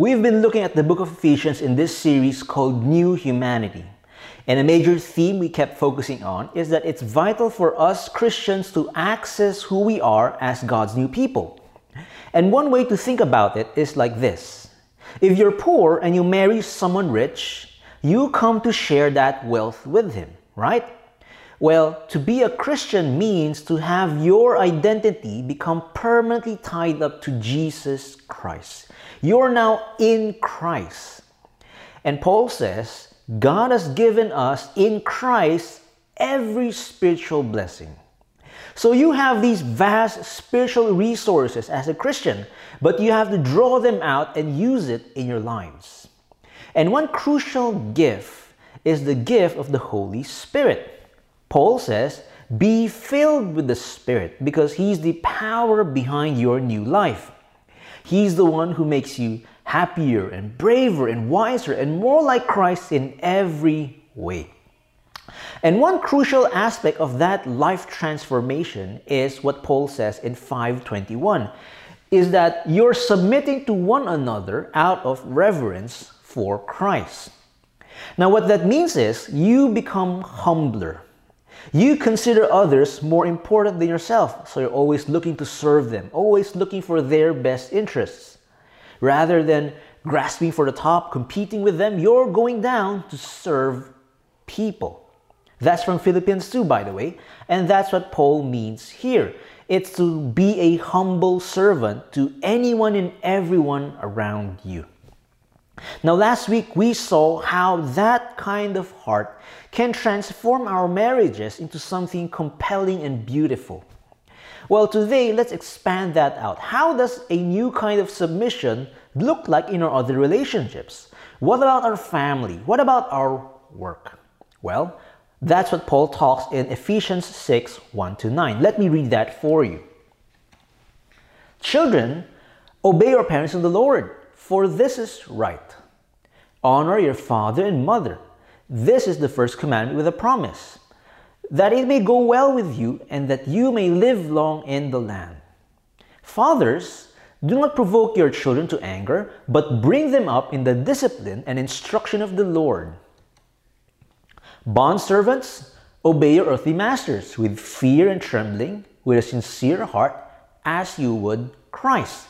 We've been looking at the book of Ephesians in this series called New Humanity. And a major theme we kept focusing on is that it's vital for us Christians to access who we are as God's new people. And one way to think about it is like this If you're poor and you marry someone rich, you come to share that wealth with him, right? Well, to be a Christian means to have your identity become permanently tied up to Jesus Christ. You're now in Christ. And Paul says, God has given us in Christ every spiritual blessing. So you have these vast spiritual resources as a Christian, but you have to draw them out and use it in your lives. And one crucial gift is the gift of the Holy Spirit. Paul says, Be filled with the Spirit because He's the power behind your new life. He's the one who makes you happier and braver and wiser and more like Christ in every way. And one crucial aspect of that life transformation is what Paul says in 521 is that you're submitting to one another out of reverence for Christ. Now, what that means is you become humbler. You consider others more important than yourself, so you're always looking to serve them, always looking for their best interests. Rather than grasping for the top, competing with them, you're going down to serve people. That's from Philippians 2, by the way, and that's what Paul means here. It's to be a humble servant to anyone and everyone around you. Now, last week we saw how that kind of heart can transform our marriages into something compelling and beautiful. Well, today let's expand that out. How does a new kind of submission look like in our other relationships? What about our family? What about our work? Well, that's what Paul talks in Ephesians 6 1 to 9. Let me read that for you. Children, obey your parents in the Lord, for this is right. Honor your father and mother. This is the first commandment with a promise that it may go well with you and that you may live long in the land. Fathers, do not provoke your children to anger, but bring them up in the discipline and instruction of the Lord. Bondservants, obey your earthly masters with fear and trembling, with a sincere heart, as you would Christ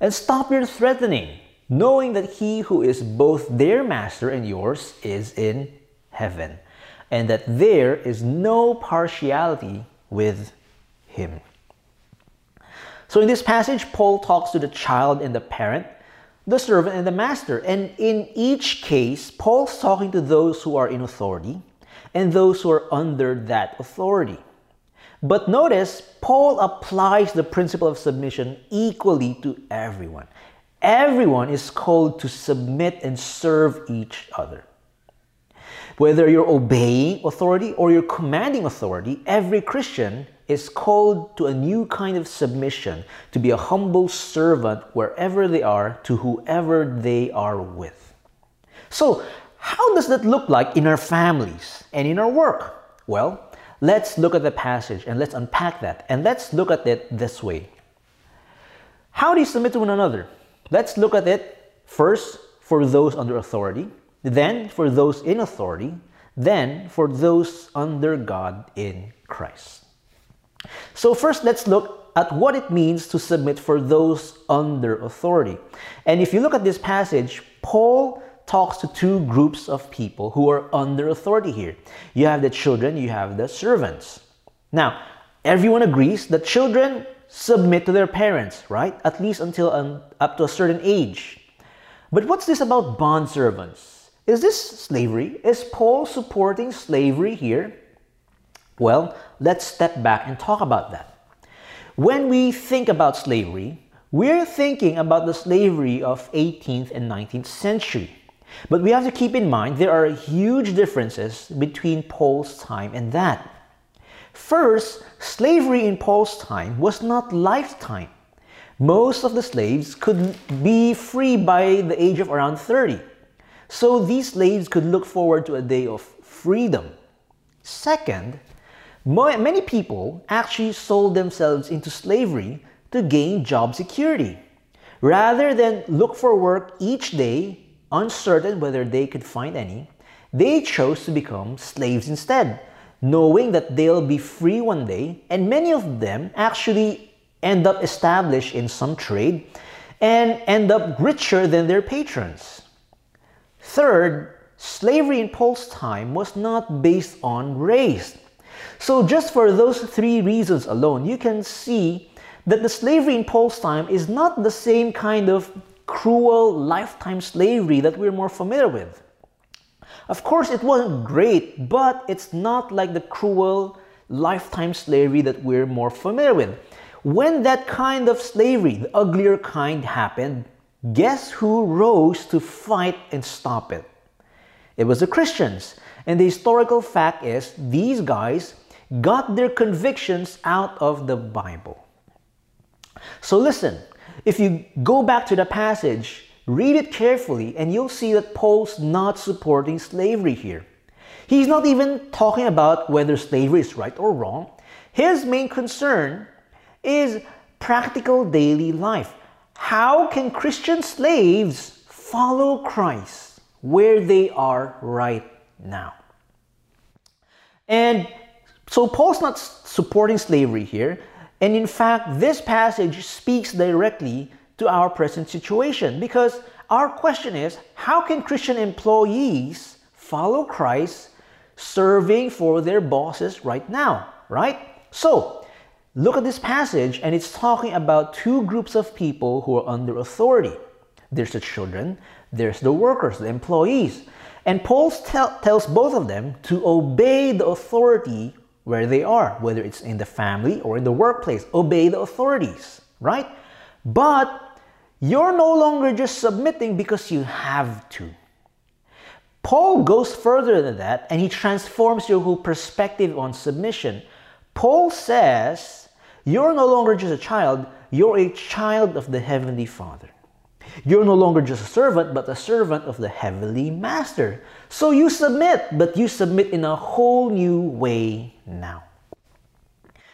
and stop your threatening, knowing that he who is both their master and yours is in heaven, and that there is no partiality with him. So, in this passage, Paul talks to the child and the parent, the servant and the master. And in each case, Paul's talking to those who are in authority and those who are under that authority. But notice, Paul applies the principle of submission equally to everyone. Everyone is called to submit and serve each other. Whether you're obeying authority or you're commanding authority, every Christian is called to a new kind of submission, to be a humble servant wherever they are to whoever they are with. So, how does that look like in our families and in our work? Well, Let's look at the passage and let's unpack that. And let's look at it this way. How do you submit to one another? Let's look at it first for those under authority, then for those in authority, then for those under God in Christ. So, first, let's look at what it means to submit for those under authority. And if you look at this passage, Paul talks to two groups of people who are under authority here. You have the children, you have the servants. Now, everyone agrees that children submit to their parents, right? At least until um, up to a certain age. But what's this about bond servants? Is this slavery? Is Paul supporting slavery here? Well, let's step back and talk about that. When we think about slavery, we're thinking about the slavery of 18th and 19th century. But we have to keep in mind there are huge differences between Paul's time and that. First, slavery in Paul's time was not lifetime. Most of the slaves could be free by the age of around 30. So these slaves could look forward to a day of freedom. Second, many people actually sold themselves into slavery to gain job security. Rather than look for work each day, uncertain whether they could find any, they chose to become slaves instead, knowing that they'll be free one day, and many of them actually end up established in some trade and end up richer than their patrons. Third, slavery in Paul's time was not based on race. So, just for those three reasons alone, you can see that the slavery in Paul's time is not the same kind of cruel lifetime slavery that we're more familiar with. Of course, it wasn't great, but it's not like the cruel lifetime slavery that we're more familiar with. When that kind of slavery, the uglier kind, happened, guess who rose to fight and stop it? It was the Christians. And the historical fact is, these guys got their convictions out of the Bible. So listen, if you go back to the passage, read it carefully, and you'll see that Paul's not supporting slavery here. He's not even talking about whether slavery is right or wrong. His main concern is practical daily life. How can Christian slaves follow Christ where they are right now? And so Paul's not supporting slavery here. And in fact, this passage speaks directly to our present situation because our question is how can Christian employees follow Christ serving for their bosses right now, right? So, look at this passage and it's talking about two groups of people who are under authority. There's the children, there's the workers, the employees. And Paul tell, tells both of them to obey the authority where they are, whether it's in the family or in the workplace. Obey the authorities, right? But you're no longer just submitting because you have to. Paul goes further than that and he transforms your whole perspective on submission. Paul says, You're no longer just a child, you're a child of the Heavenly Father. You're no longer just a servant, but a servant of the Heavenly Master. So you submit, but you submit in a whole new way now.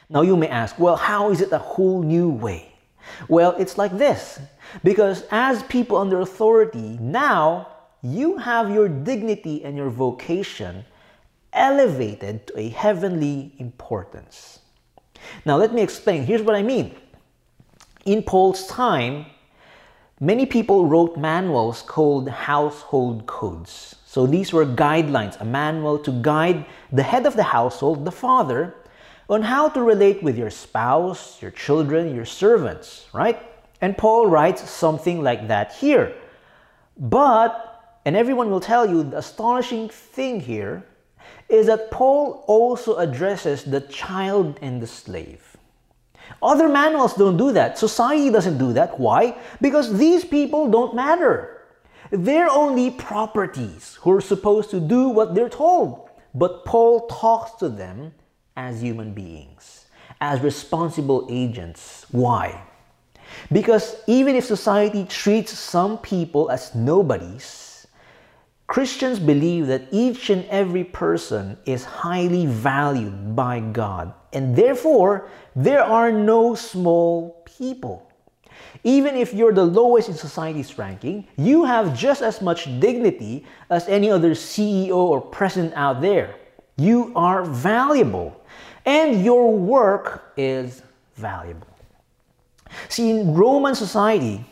Now you may ask, well, how is it a whole new way? Well, it's like this. Because as people under authority, now you have your dignity and your vocation elevated to a heavenly importance. Now, let me explain. Here's what I mean. In Paul's time, many people wrote manuals called household codes. So these were guidelines, a manual to guide the head of the household, the father, on how to relate with your spouse, your children, your servants, right? And Paul writes something like that here. But, and everyone will tell you, the astonishing thing here is that Paul also addresses the child and the slave. Other manuals don't do that. Society doesn't do that. Why? Because these people don't matter. They're only properties who are supposed to do what they're told. But Paul talks to them as human beings, as responsible agents. Why? Because even if society treats some people as nobodies, Christians believe that each and every person is highly valued by God, and therefore there are no small people. Even if you're the lowest in society's ranking, you have just as much dignity as any other CEO or president out there. You are valuable, and your work is valuable. See, in Roman society,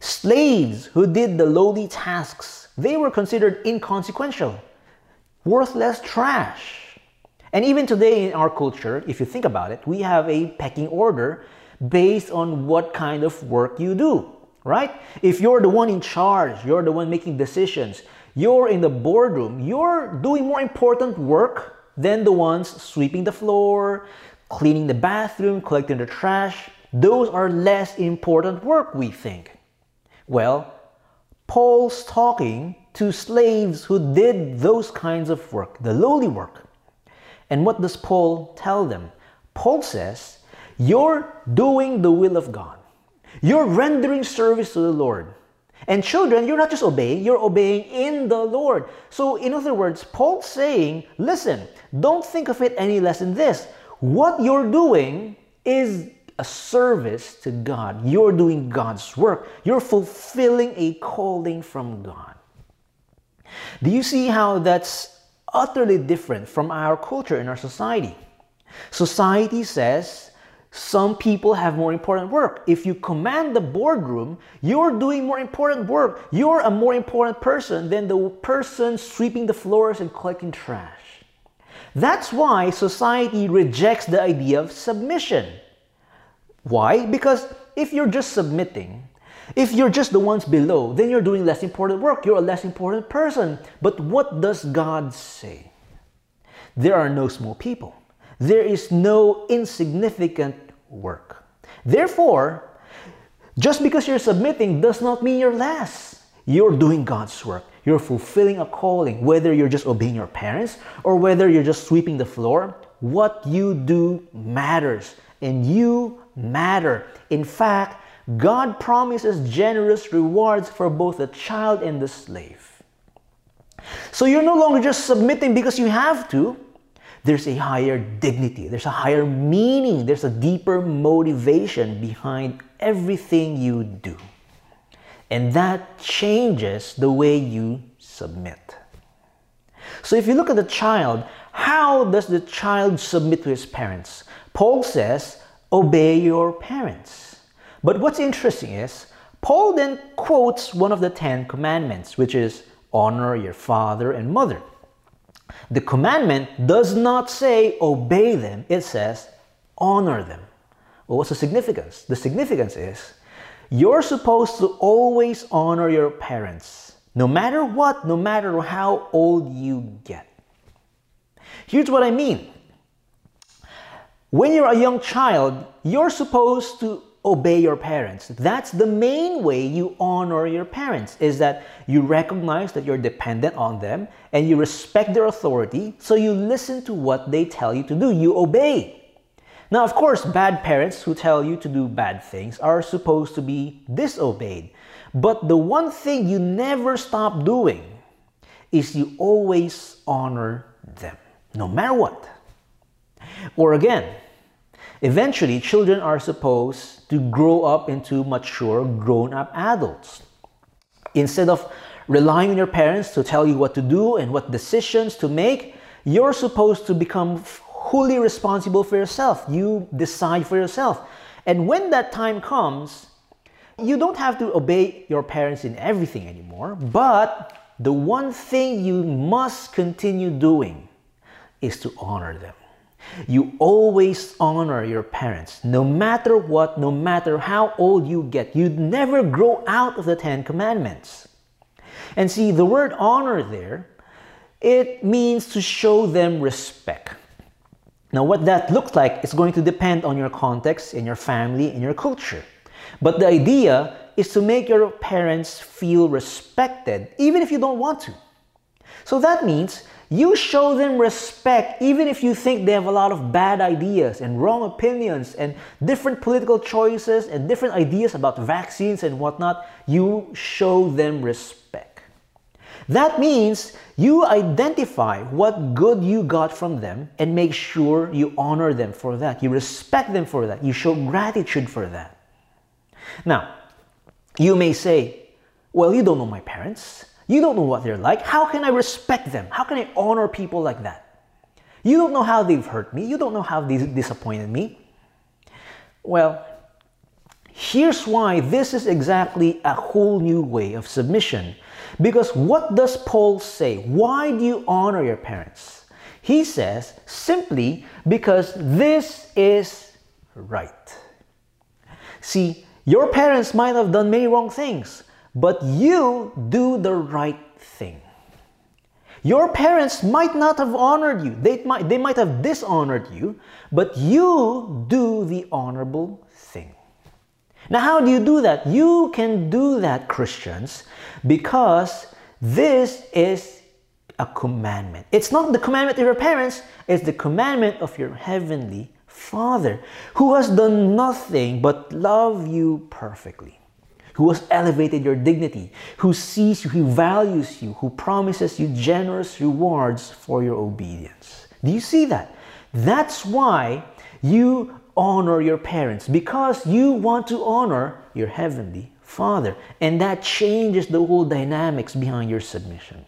slaves who did the lowly tasks, they were considered inconsequential, worthless trash. And even today in our culture, if you think about it, we have a pecking order based on what kind of work you do, right? If you're the one in charge, you're the one making decisions, you're in the boardroom, you're doing more important work than the ones sweeping the floor, cleaning the bathroom, collecting the trash. Those are less important work, we think. Well, Paul's talking to slaves who did those kinds of work, the lowly work. And what does Paul tell them? Paul says, You're doing the will of God. You're rendering service to the Lord. And children, you're not just obeying, you're obeying in the Lord. So, in other words, Paul's saying, listen, don't think of it any less than this. What you're doing is a service to God. You're doing God's work. You're fulfilling a calling from God. Do you see how that's utterly different from our culture in our society? Society says some people have more important work. If you command the boardroom, you're doing more important work. You're a more important person than the person sweeping the floors and collecting trash. That's why society rejects the idea of submission. Why? Because if you're just submitting, if you're just the ones below, then you're doing less important work. You're a less important person. But what does God say? There are no small people. There is no insignificant work. Therefore, just because you're submitting does not mean you're less. You're doing God's work. You're fulfilling a calling, whether you're just obeying your parents or whether you're just sweeping the floor. What you do matters, and you matter. In fact, God promises generous rewards for both the child and the slave. So you're no longer just submitting because you have to. There's a higher dignity, there's a higher meaning, there's a deeper motivation behind everything you do. And that changes the way you submit. So if you look at the child, how does the child submit to his parents? Paul says, obey your parents. But what's interesting is, Paul then quotes one of the Ten Commandments, which is honor your father and mother. The commandment does not say obey them, it says honor them. Well, what's the significance? The significance is you're supposed to always honor your parents, no matter what, no matter how old you get. Here's what I mean when you're a young child, you're supposed to obey your parents. That's the main way you honor your parents is that you recognize that you're dependent on them and you respect their authority, so you listen to what they tell you to do. You obey. Now, of course, bad parents who tell you to do bad things are supposed to be disobeyed. But the one thing you never stop doing is you always honor them, no matter what. Or again, eventually children are supposed to grow up into mature, grown up adults. Instead of relying on your parents to tell you what to do and what decisions to make, you're supposed to become wholly responsible for yourself. You decide for yourself. And when that time comes, you don't have to obey your parents in everything anymore, but the one thing you must continue doing is to honor them. You always honor your parents, no matter what, no matter how old you get. You never grow out of the Ten Commandments. And see, the word honor there, it means to show them respect. Now, what that looks like is going to depend on your context, in your family, in your culture. But the idea is to make your parents feel respected, even if you don't want to. So that means you show them respect even if you think they have a lot of bad ideas and wrong opinions and different political choices and different ideas about vaccines and whatnot. You show them respect. That means you identify what good you got from them and make sure you honor them for that. You respect them for that. You show gratitude for that. Now, you may say, Well, you don't know my parents. You don't know what they're like. How can I respect them? How can I honor people like that? You don't know how they've hurt me. You don't know how they've disappointed me. Well, here's why this is exactly a whole new way of submission. Because what does Paul say? Why do you honor your parents? He says simply because this is right. See, your parents might have done many wrong things, but you do the right thing. Your parents might not have honored you. They might, they might have dishonored you, but you do the honorable thing. Now, how do you do that? You can do that, Christians, because This is a commandment. It's not the commandment of your parents, it's the commandment of your heavenly Father, who has done nothing but love you perfectly, who has elevated your dignity, who sees you, who values you, who promises you generous rewards for your obedience. Do you see that? That's why you honor your parents, because you want to honor your heavenly Father. And that changes the whole dynamics behind your submission.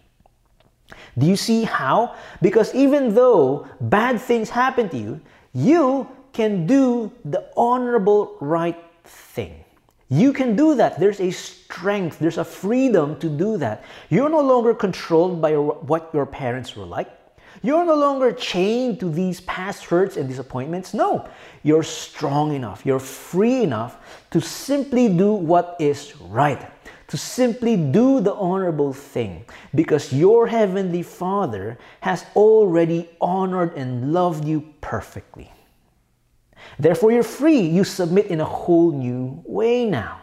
Do you see how? Because even though bad things happen to you, you can do the honorable right thing. You can do that. There's a strength, there's a freedom to do that. You're no longer controlled by what your parents were like. You're no longer chained to these past hurts and disappointments. No, you're strong enough, you're free enough to simply do what is right, to simply do the honorable thing, because your heavenly Father has already honored and loved you perfectly. Therefore, you're free. You submit in a whole new way now.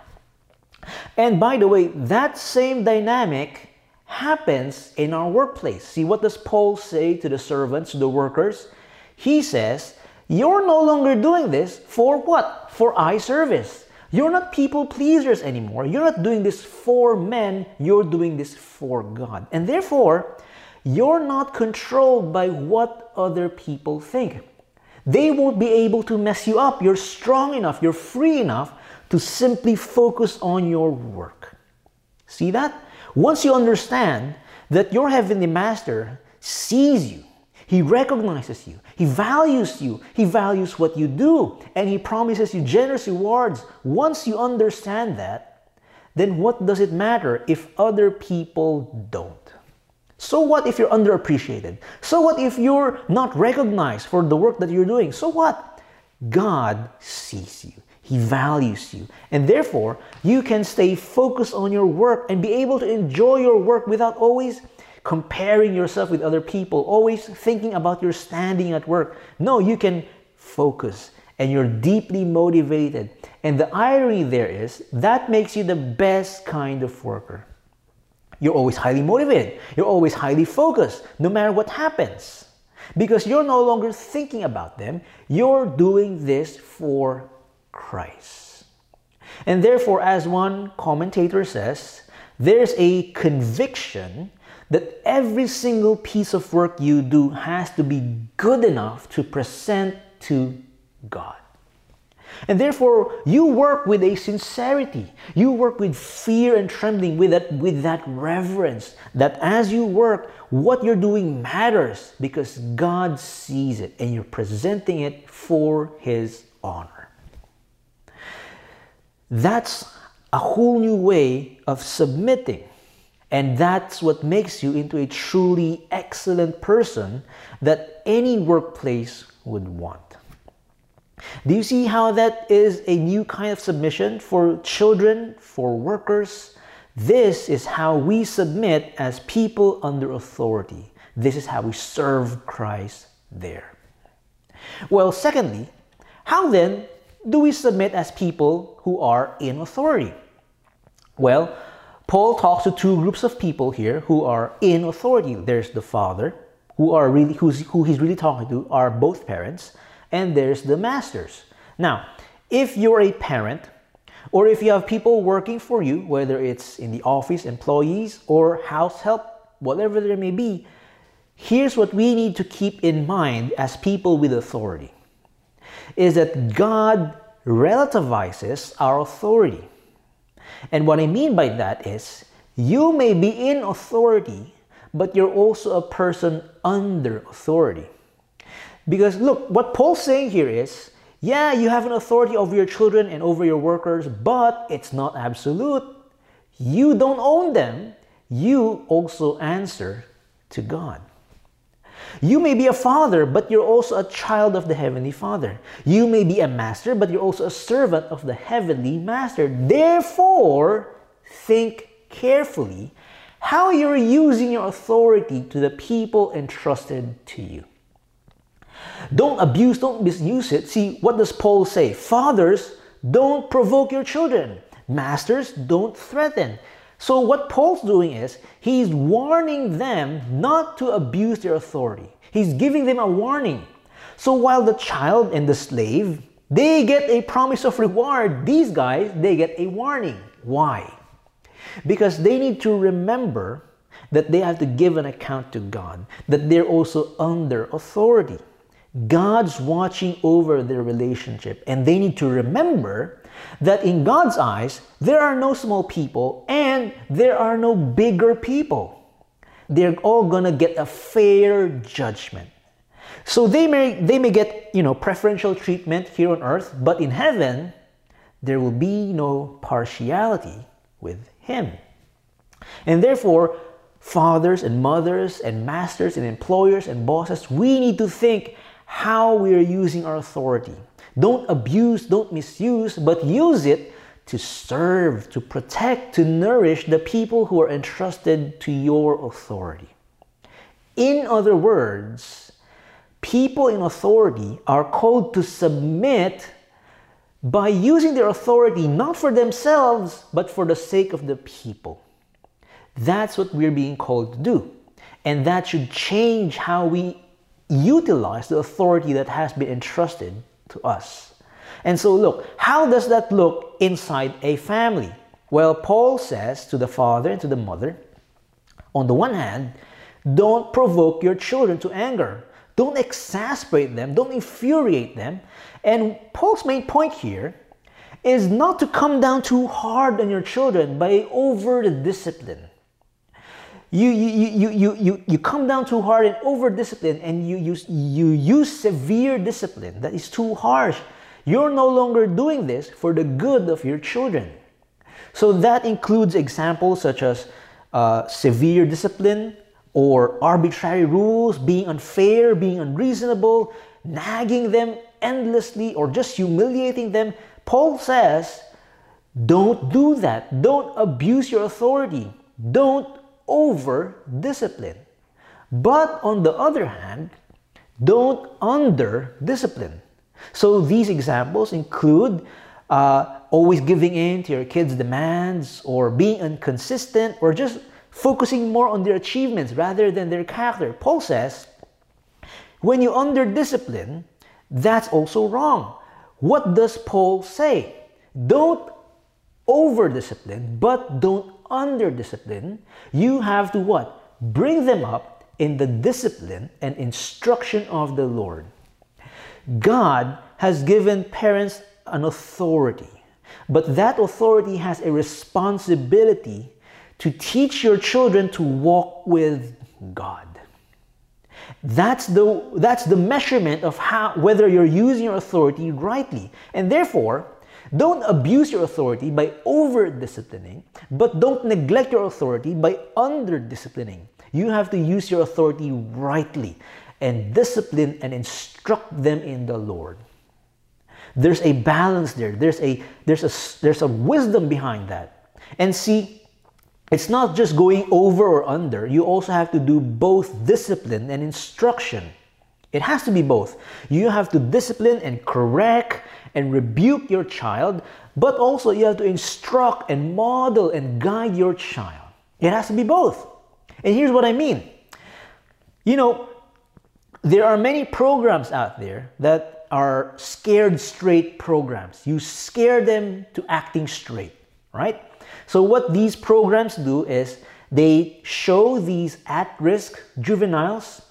And by the way, that same dynamic happens in our workplace. See, what does Paul say to the servants, to the workers? He says, You're no longer doing this for what? For eye service. You're not people pleasers anymore. You're not doing this for men. You're doing this for God. And therefore, you're not controlled by what other people think. They won't be able to mess you up. You're strong enough, you're free enough to simply focus on your work. See that? Once you understand that your heavenly master sees you, he recognizes you, he values you, he values what you do, and he promises you generous rewards. Once you understand that, then what does it matter if other people don't? So what if you're underappreciated? So what if you're not recognized for the work that you're doing? So what? God sees you. He values you. And therefore, you can stay focused on your work and be able to enjoy your work without always comparing yourself with other people, always thinking about your standing at work. No, you can focus and you're deeply motivated. And the irony there is that makes you the best kind of worker. You're always highly motivated. You're always highly focused, no matter what happens. Because you're no longer thinking about them, you're doing this for Christ. And therefore, as one commentator says, there's a conviction that every single piece of work you do has to be good enough to present to God. And therefore, you work with a sincerity. You work with fear and trembling, with that, with that reverence, that as you work, what you're doing matters because God sees it and you're presenting it for His honor. That's a whole new way of submitting. And that's what makes you into a truly excellent person that any workplace would want. Do you see how that is a new kind of submission for children, for workers? This is how we submit as people under authority. This is how we serve Christ there. Well, secondly, how then do we submit as people who are in authority? Well, Paul talks to two groups of people here who are in authority. There's the father, who are really who's, who he's really talking to are both parents, and there's the masters. Now, if you're a parent, or if you have people working for you, whether it's in the office, employees, or house help, whatever there may be, here's what we need to keep in mind as people with authority is that God relativizes our authority. And what I mean by that is you may be in authority, but you're also a person under authority. Because look, what Paul's saying here is yeah, you have an authority over your children and over your workers, but it's not absolute. You don't own them. You also answer to God. You may be a father, but you're also a child of the Heavenly Father. You may be a master, but you're also a servant of the Heavenly Master. Therefore, think carefully how you're using your authority to the people entrusted to you. Don't abuse, don't misuse it. See, what does Paul say? Fathers, don't provoke your children. Masters, don't threaten. So, what Paul's doing is he's warning them not to abuse their authority. He's giving them a warning. So, while the child and the slave, they get a promise of reward, these guys, they get a warning. Why? Because they need to remember that they have to give an account to God, that they're also under authority. God's watching over their relationship, and they need to remember that in God's eyes, there are no small people and there are no bigger people. They're all gonna get a fair judgment. So they may they may get you know preferential treatment here on earth, but in heaven there will be no partiality with him. And therefore, fathers and mothers and masters and employers and bosses, we need to think how we are using our authority. Don't abuse, don't misuse, but use it to serve, to protect, to nourish the people who are entrusted to your authority. In other words, people in authority are called to submit by using their authority not for themselves, but for the sake of the people. That's what we're being called to do. And that should change how we utilize the authority that has been entrusted to us. And so, look, how does that look inside a family? Well, Paul says to the father and to the mother, on the one hand, don't provoke your children to anger. Don't exasperate them. Don't infuriate them. And Paul's main point here is not to come down too hard on your children by over the discipline you, you, you, you, you, you come down too hard and over discipline and you, you, you use severe discipline that is too harsh. You're no longer doing this for the good of your children. So that includes examples such as uh, severe discipline or arbitrary rules, being unfair, being unreasonable, nagging them endlessly, or just humiliating them. Paul says, don't do that. Don't abuse your authority. Don't over discipline. But on the other hand, don't under discipline. So these examples include uh, always giving in to your kids' demands, or being inconsistent, or just focusing more on their achievements rather than their character. Paul says, when you under discipline, that's also wrong. What does Paul say? Don't over discipline, but don't under discipline, you have to what? Bring them up in the discipline and instruction of the Lord. God has given parents an authority, but that authority has a responsibility to teach your children to walk with God. That's the, that's the measurement of how, whether you're using your authority rightly. And therefore, don't abuse your authority by over disciplining, but don't neglect your authority by under disciplining. You have to use your authority rightly and discipline and instruct them in the Lord. There's a balance there. There's a there's a there's a wisdom behind that. And see, it's not just going over or under. You also have to do both discipline and instruction. It has to be both. You have to discipline and correct and rebuke your child, but also you have to instruct and model and guide your child. It has to be both. And here's what I mean. You know, there are many programs out there that are scared straight programs. You scare them to acting straight, right? So, what these programs do is they show these at risk juveniles,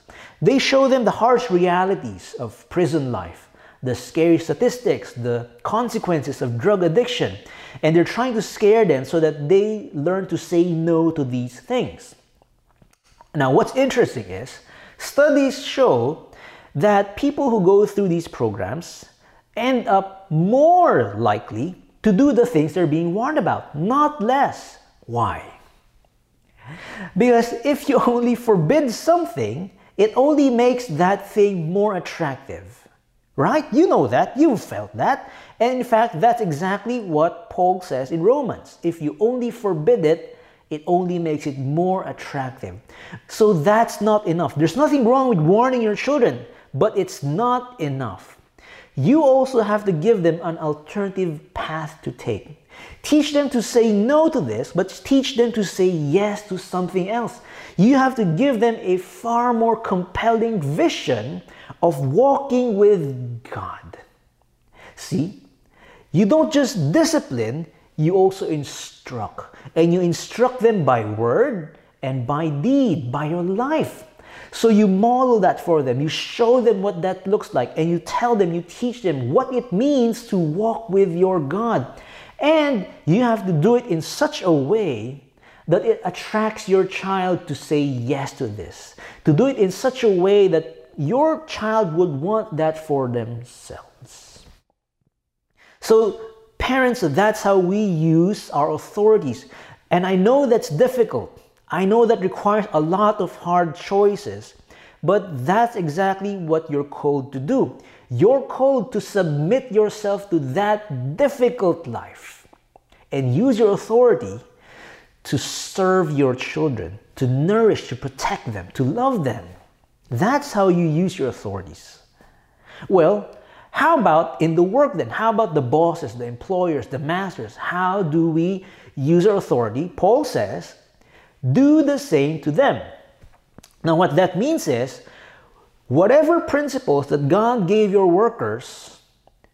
they show them the harsh realities of prison life the scary statistics, the consequences of drug addiction. And they're trying to scare them so that they learn to say no to these things. Now, what's interesting is studies show that people who go through these programs end up more likely to do the things they're being warned about, not less. Why? Because if you only forbid something, it only makes that thing more attractive. Right? You know that. You've felt that. And in fact, that's exactly what Paul says in Romans. If you only forbid it, it only makes it more attractive. So that's not enough. There's nothing wrong with warning your children, but it's not enough. You also have to give them an alternative path to take. Teach them to say no to this, but teach them to say yes to something else. You have to give them a far more compelling vision of walking with God. See, you don't just discipline, you also instruct. And you instruct them by word and by deed, by your life. So you model that for them. You show them what that looks like. And you tell them, you teach them what it means to walk with your God. And you have to do it in such a way that it attracts your child to say yes to this. To do it in such a way that your child would want that for themselves. So, parents, that's how we use our authorities. And I know that's difficult. I know that requires a lot of hard choices, but that's exactly what you're called to do. You're called to submit yourself to that difficult life and use your authority to serve your children, to nourish, to protect them, to love them. That's how you use your authorities. Well, how about in the work then? How about the bosses, the employers, the masters? How do we use our authority? Paul says, do the same to them. Now, what that means is whatever principles that God gave your workers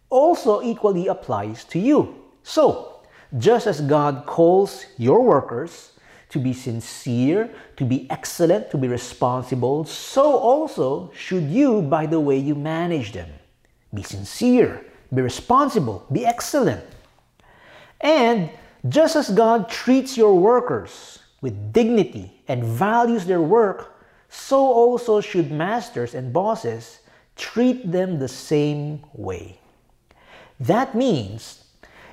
also equally applies to you. So, just as God calls your workers to be sincere, to be excellent, to be responsible, so also should you by the way you manage them. Be sincere, be responsible, be excellent. And just as God treats your workers with dignity and values their work, so also should masters and bosses treat them the same way. That means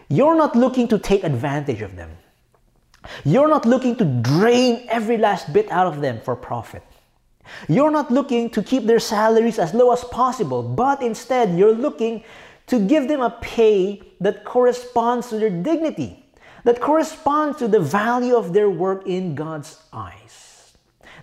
you're not looking to take advantage of them. You're not looking to drain every last bit out of them for profit. You're not looking to keep their salaries as low as possible, but instead you're looking to give them a pay that corresponds to their dignity that corresponds to the value of their work in God's eyes.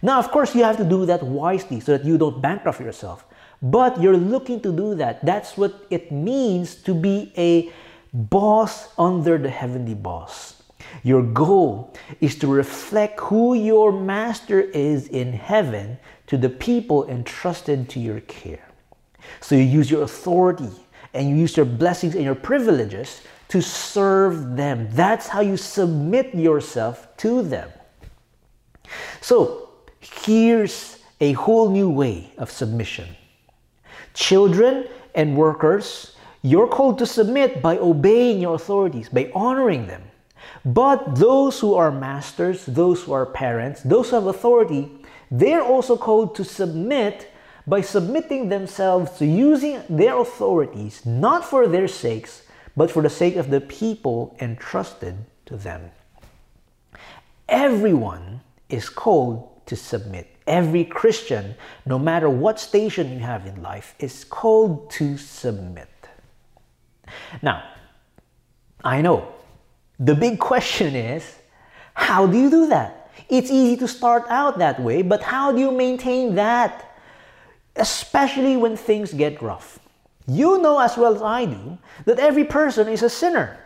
Now, of course, you have to do that wisely so that you don't bankrupt yourself. But you're looking to do that. That's what it means to be a boss under the heavenly boss. Your goal is to reflect who your master is in heaven to the people entrusted to your care. So you use your authority and you use your blessings and your privileges to serve them. That's how you submit yourself to them. So, here's a whole new way of submission. Children and workers, you're called to submit by obeying your authorities, by honoring them. But those who are masters, those who are parents, those who have authority, they're also called to submit by submitting themselves to using their authorities not for their sakes, but for the sake of the people entrusted to them. Everyone is called to submit. Every Christian, no matter what station you have in life, is called to submit. Now, I know the big question is how do you do that? It's easy to start out that way, but how do you maintain that? Especially when things get rough. You know as well as I do that every person is a sinner.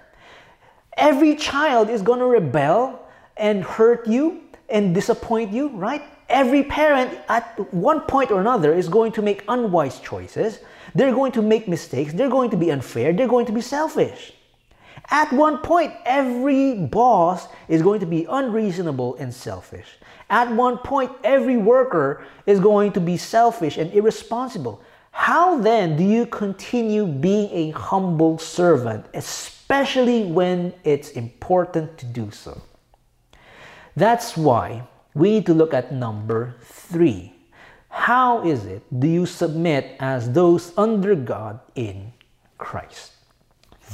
Every child is going to rebel and hurt you and disappoint you, right? Every parent at one point or another is going to make unwise choices. They're going to make mistakes. They're going to be unfair. They're going to be selfish. At one point, every boss is going to be unreasonable and selfish. At one point, every worker is going to be selfish and irresponsible. How then do you continue being a humble servant, especially when it's important to do so? That's why we need to look at number three. How is it do you submit as those under God in Christ?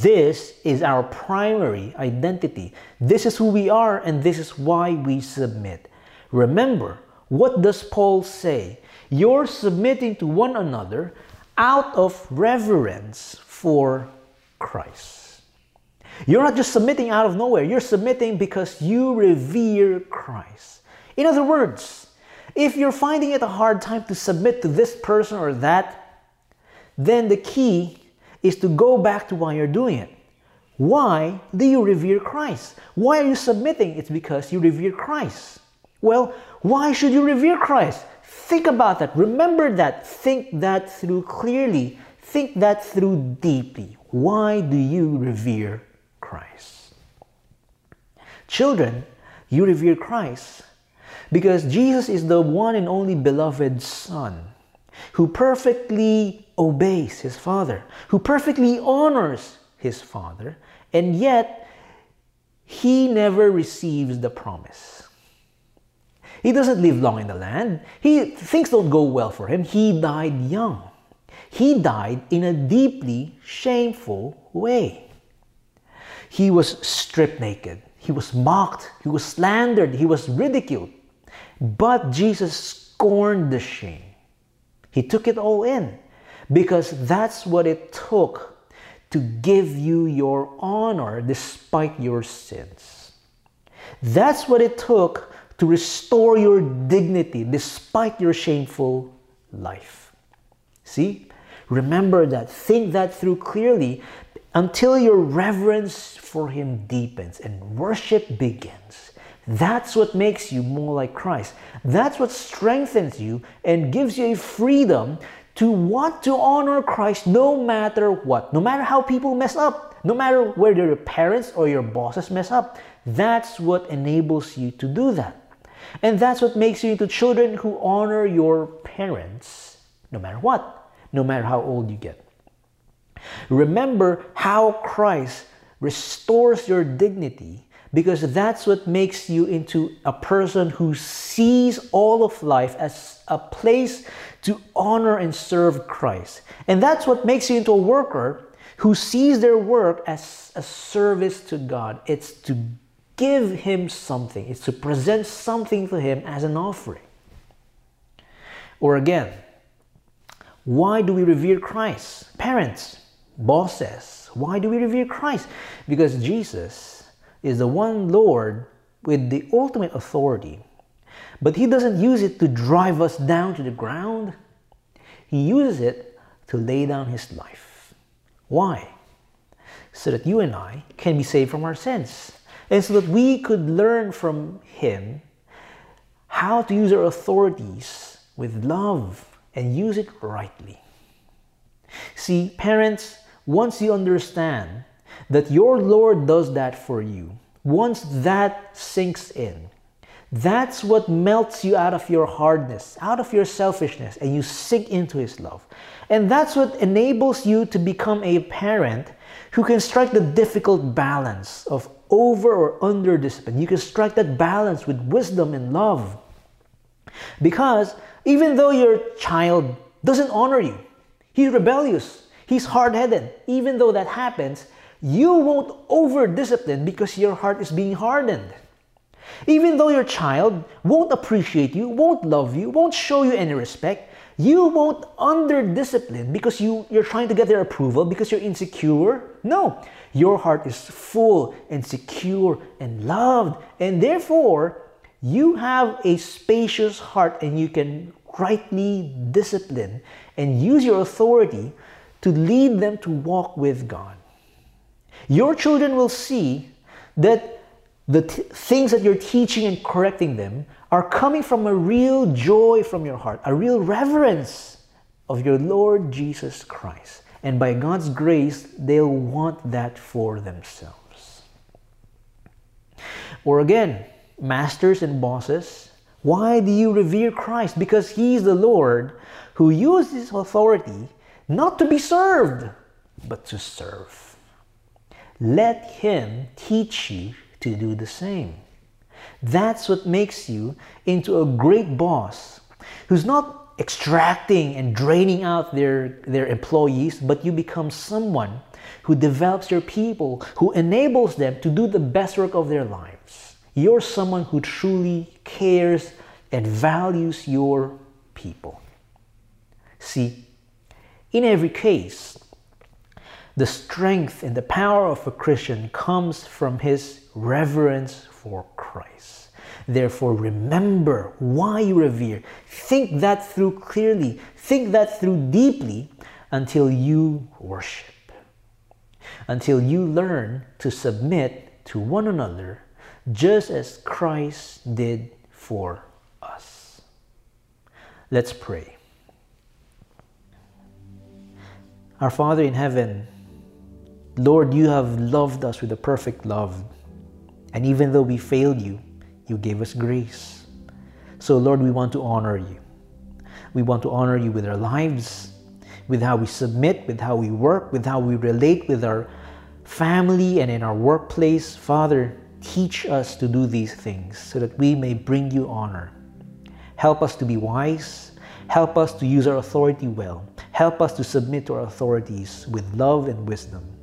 This is our primary identity. This is who we are, and this is why we submit. Remember, what does Paul say? You're submitting to one another out of reverence for Christ. You're not just submitting out of nowhere, you're submitting because you revere Christ. In other words, if you're finding it a hard time to submit to this person or that, then the key is to go back to why you're doing it. Why do you revere Christ? Why are you submitting? It's because you revere Christ. Well, why should you revere Christ? Think about that. Remember that. Think that through clearly. Think that through deeply. Why do you revere Christ? Children, you revere Christ because Jesus is the one and only beloved Son who perfectly obeys his Father, who perfectly honors his Father, and yet he never receives the promise. He doesn't live long in the land. He things don't go well for him. He died young. He died in a deeply shameful way. He was stripped naked. He was mocked. He was slandered. He was ridiculed. But Jesus scorned the shame. He took it all in because that's what it took to give you your honor despite your sins. That's what it took to restore your dignity despite your shameful life. See? Remember that. Think that through clearly until your reverence for Him deepens and worship begins. That's what makes you more like Christ. That's what strengthens you and gives you a freedom to want to honor Christ no matter what, no matter how people mess up, no matter whether your parents or your bosses mess up. That's what enables you to do that. And that's what makes you into children who honor your parents no matter what, no matter how old you get. Remember how Christ restores your dignity because that's what makes you into a person who sees all of life as a place to honor and serve Christ. And that's what makes you into a worker who sees their work as a service to God. It's to give Him something, it's to present something to Him as an offering. Or again, why do we revere Christ? Parents, bosses, why do we revere Christ? Because Jesus is the one Lord with the ultimate authority. But He doesn't use it to drive us down to the ground, He uses it to lay down His life. Why? So that you and I can be saved from our sins and so that we could learn from Him how to use our authorities with love and use it rightly. See, parents, once you understand that your Lord does that for you, once that sinks in, that's what melts you out of your hardness, out of your selfishness, and you sink into His love. And that's what enables you to become a parent who can strike the difficult balance of over or under discipline. You can strike that balance with wisdom and love. Because even though your child doesn't honor you, he's rebellious, he's hard headed, even though that happens, you won't over discipline because your heart is being hardened. Even though your child won't appreciate you, won't love you, won't show you any respect, you won't under discipline because you, you're trying to get their approval because you're insecure. No, your heart is full and secure and loved, and therefore you have a spacious heart and you can rightly discipline and use your authority to lead them to walk with God. Your children will see that the t- things that you're teaching and correcting them are coming from a real joy from your heart, a real reverence of your Lord Jesus Christ. And by God's grace, they'll want that for themselves. Or again, masters and bosses, why do you revere Christ? Because He's the Lord who uses His authority not to be served, but to serve. Let Him teach you to do the same. That's what makes you into a great boss who's not extracting and draining out their, their employees, but you become someone who develops your people, who enables them to do the best work of their lives. You're someone who truly cares and values your people. See, in every case, the strength and the power of a Christian comes from his reverence for Christ. Therefore, remember why you revere. Think that through clearly. Think that through deeply until you worship. until you learn to submit to one another just as Christ did for us. Let's pray. Our Father in heaven, Lord, you have loved us with a perfect love. And even though we failed you, you gave us grace. So, Lord, we want to honor you. We want to honor you with our lives, with how we submit, with how we work, with how we relate with our family and in our workplace. Father, teach us to do these things so that we may bring you honor. Help us to be wise. Help us to use our authority well. Help us to submit to our authorities with love and wisdom.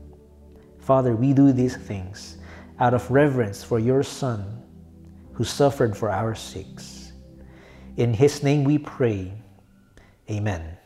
Father, we do these things out of reverence for your Son who suffered for our sakes. In his name we pray. Amen.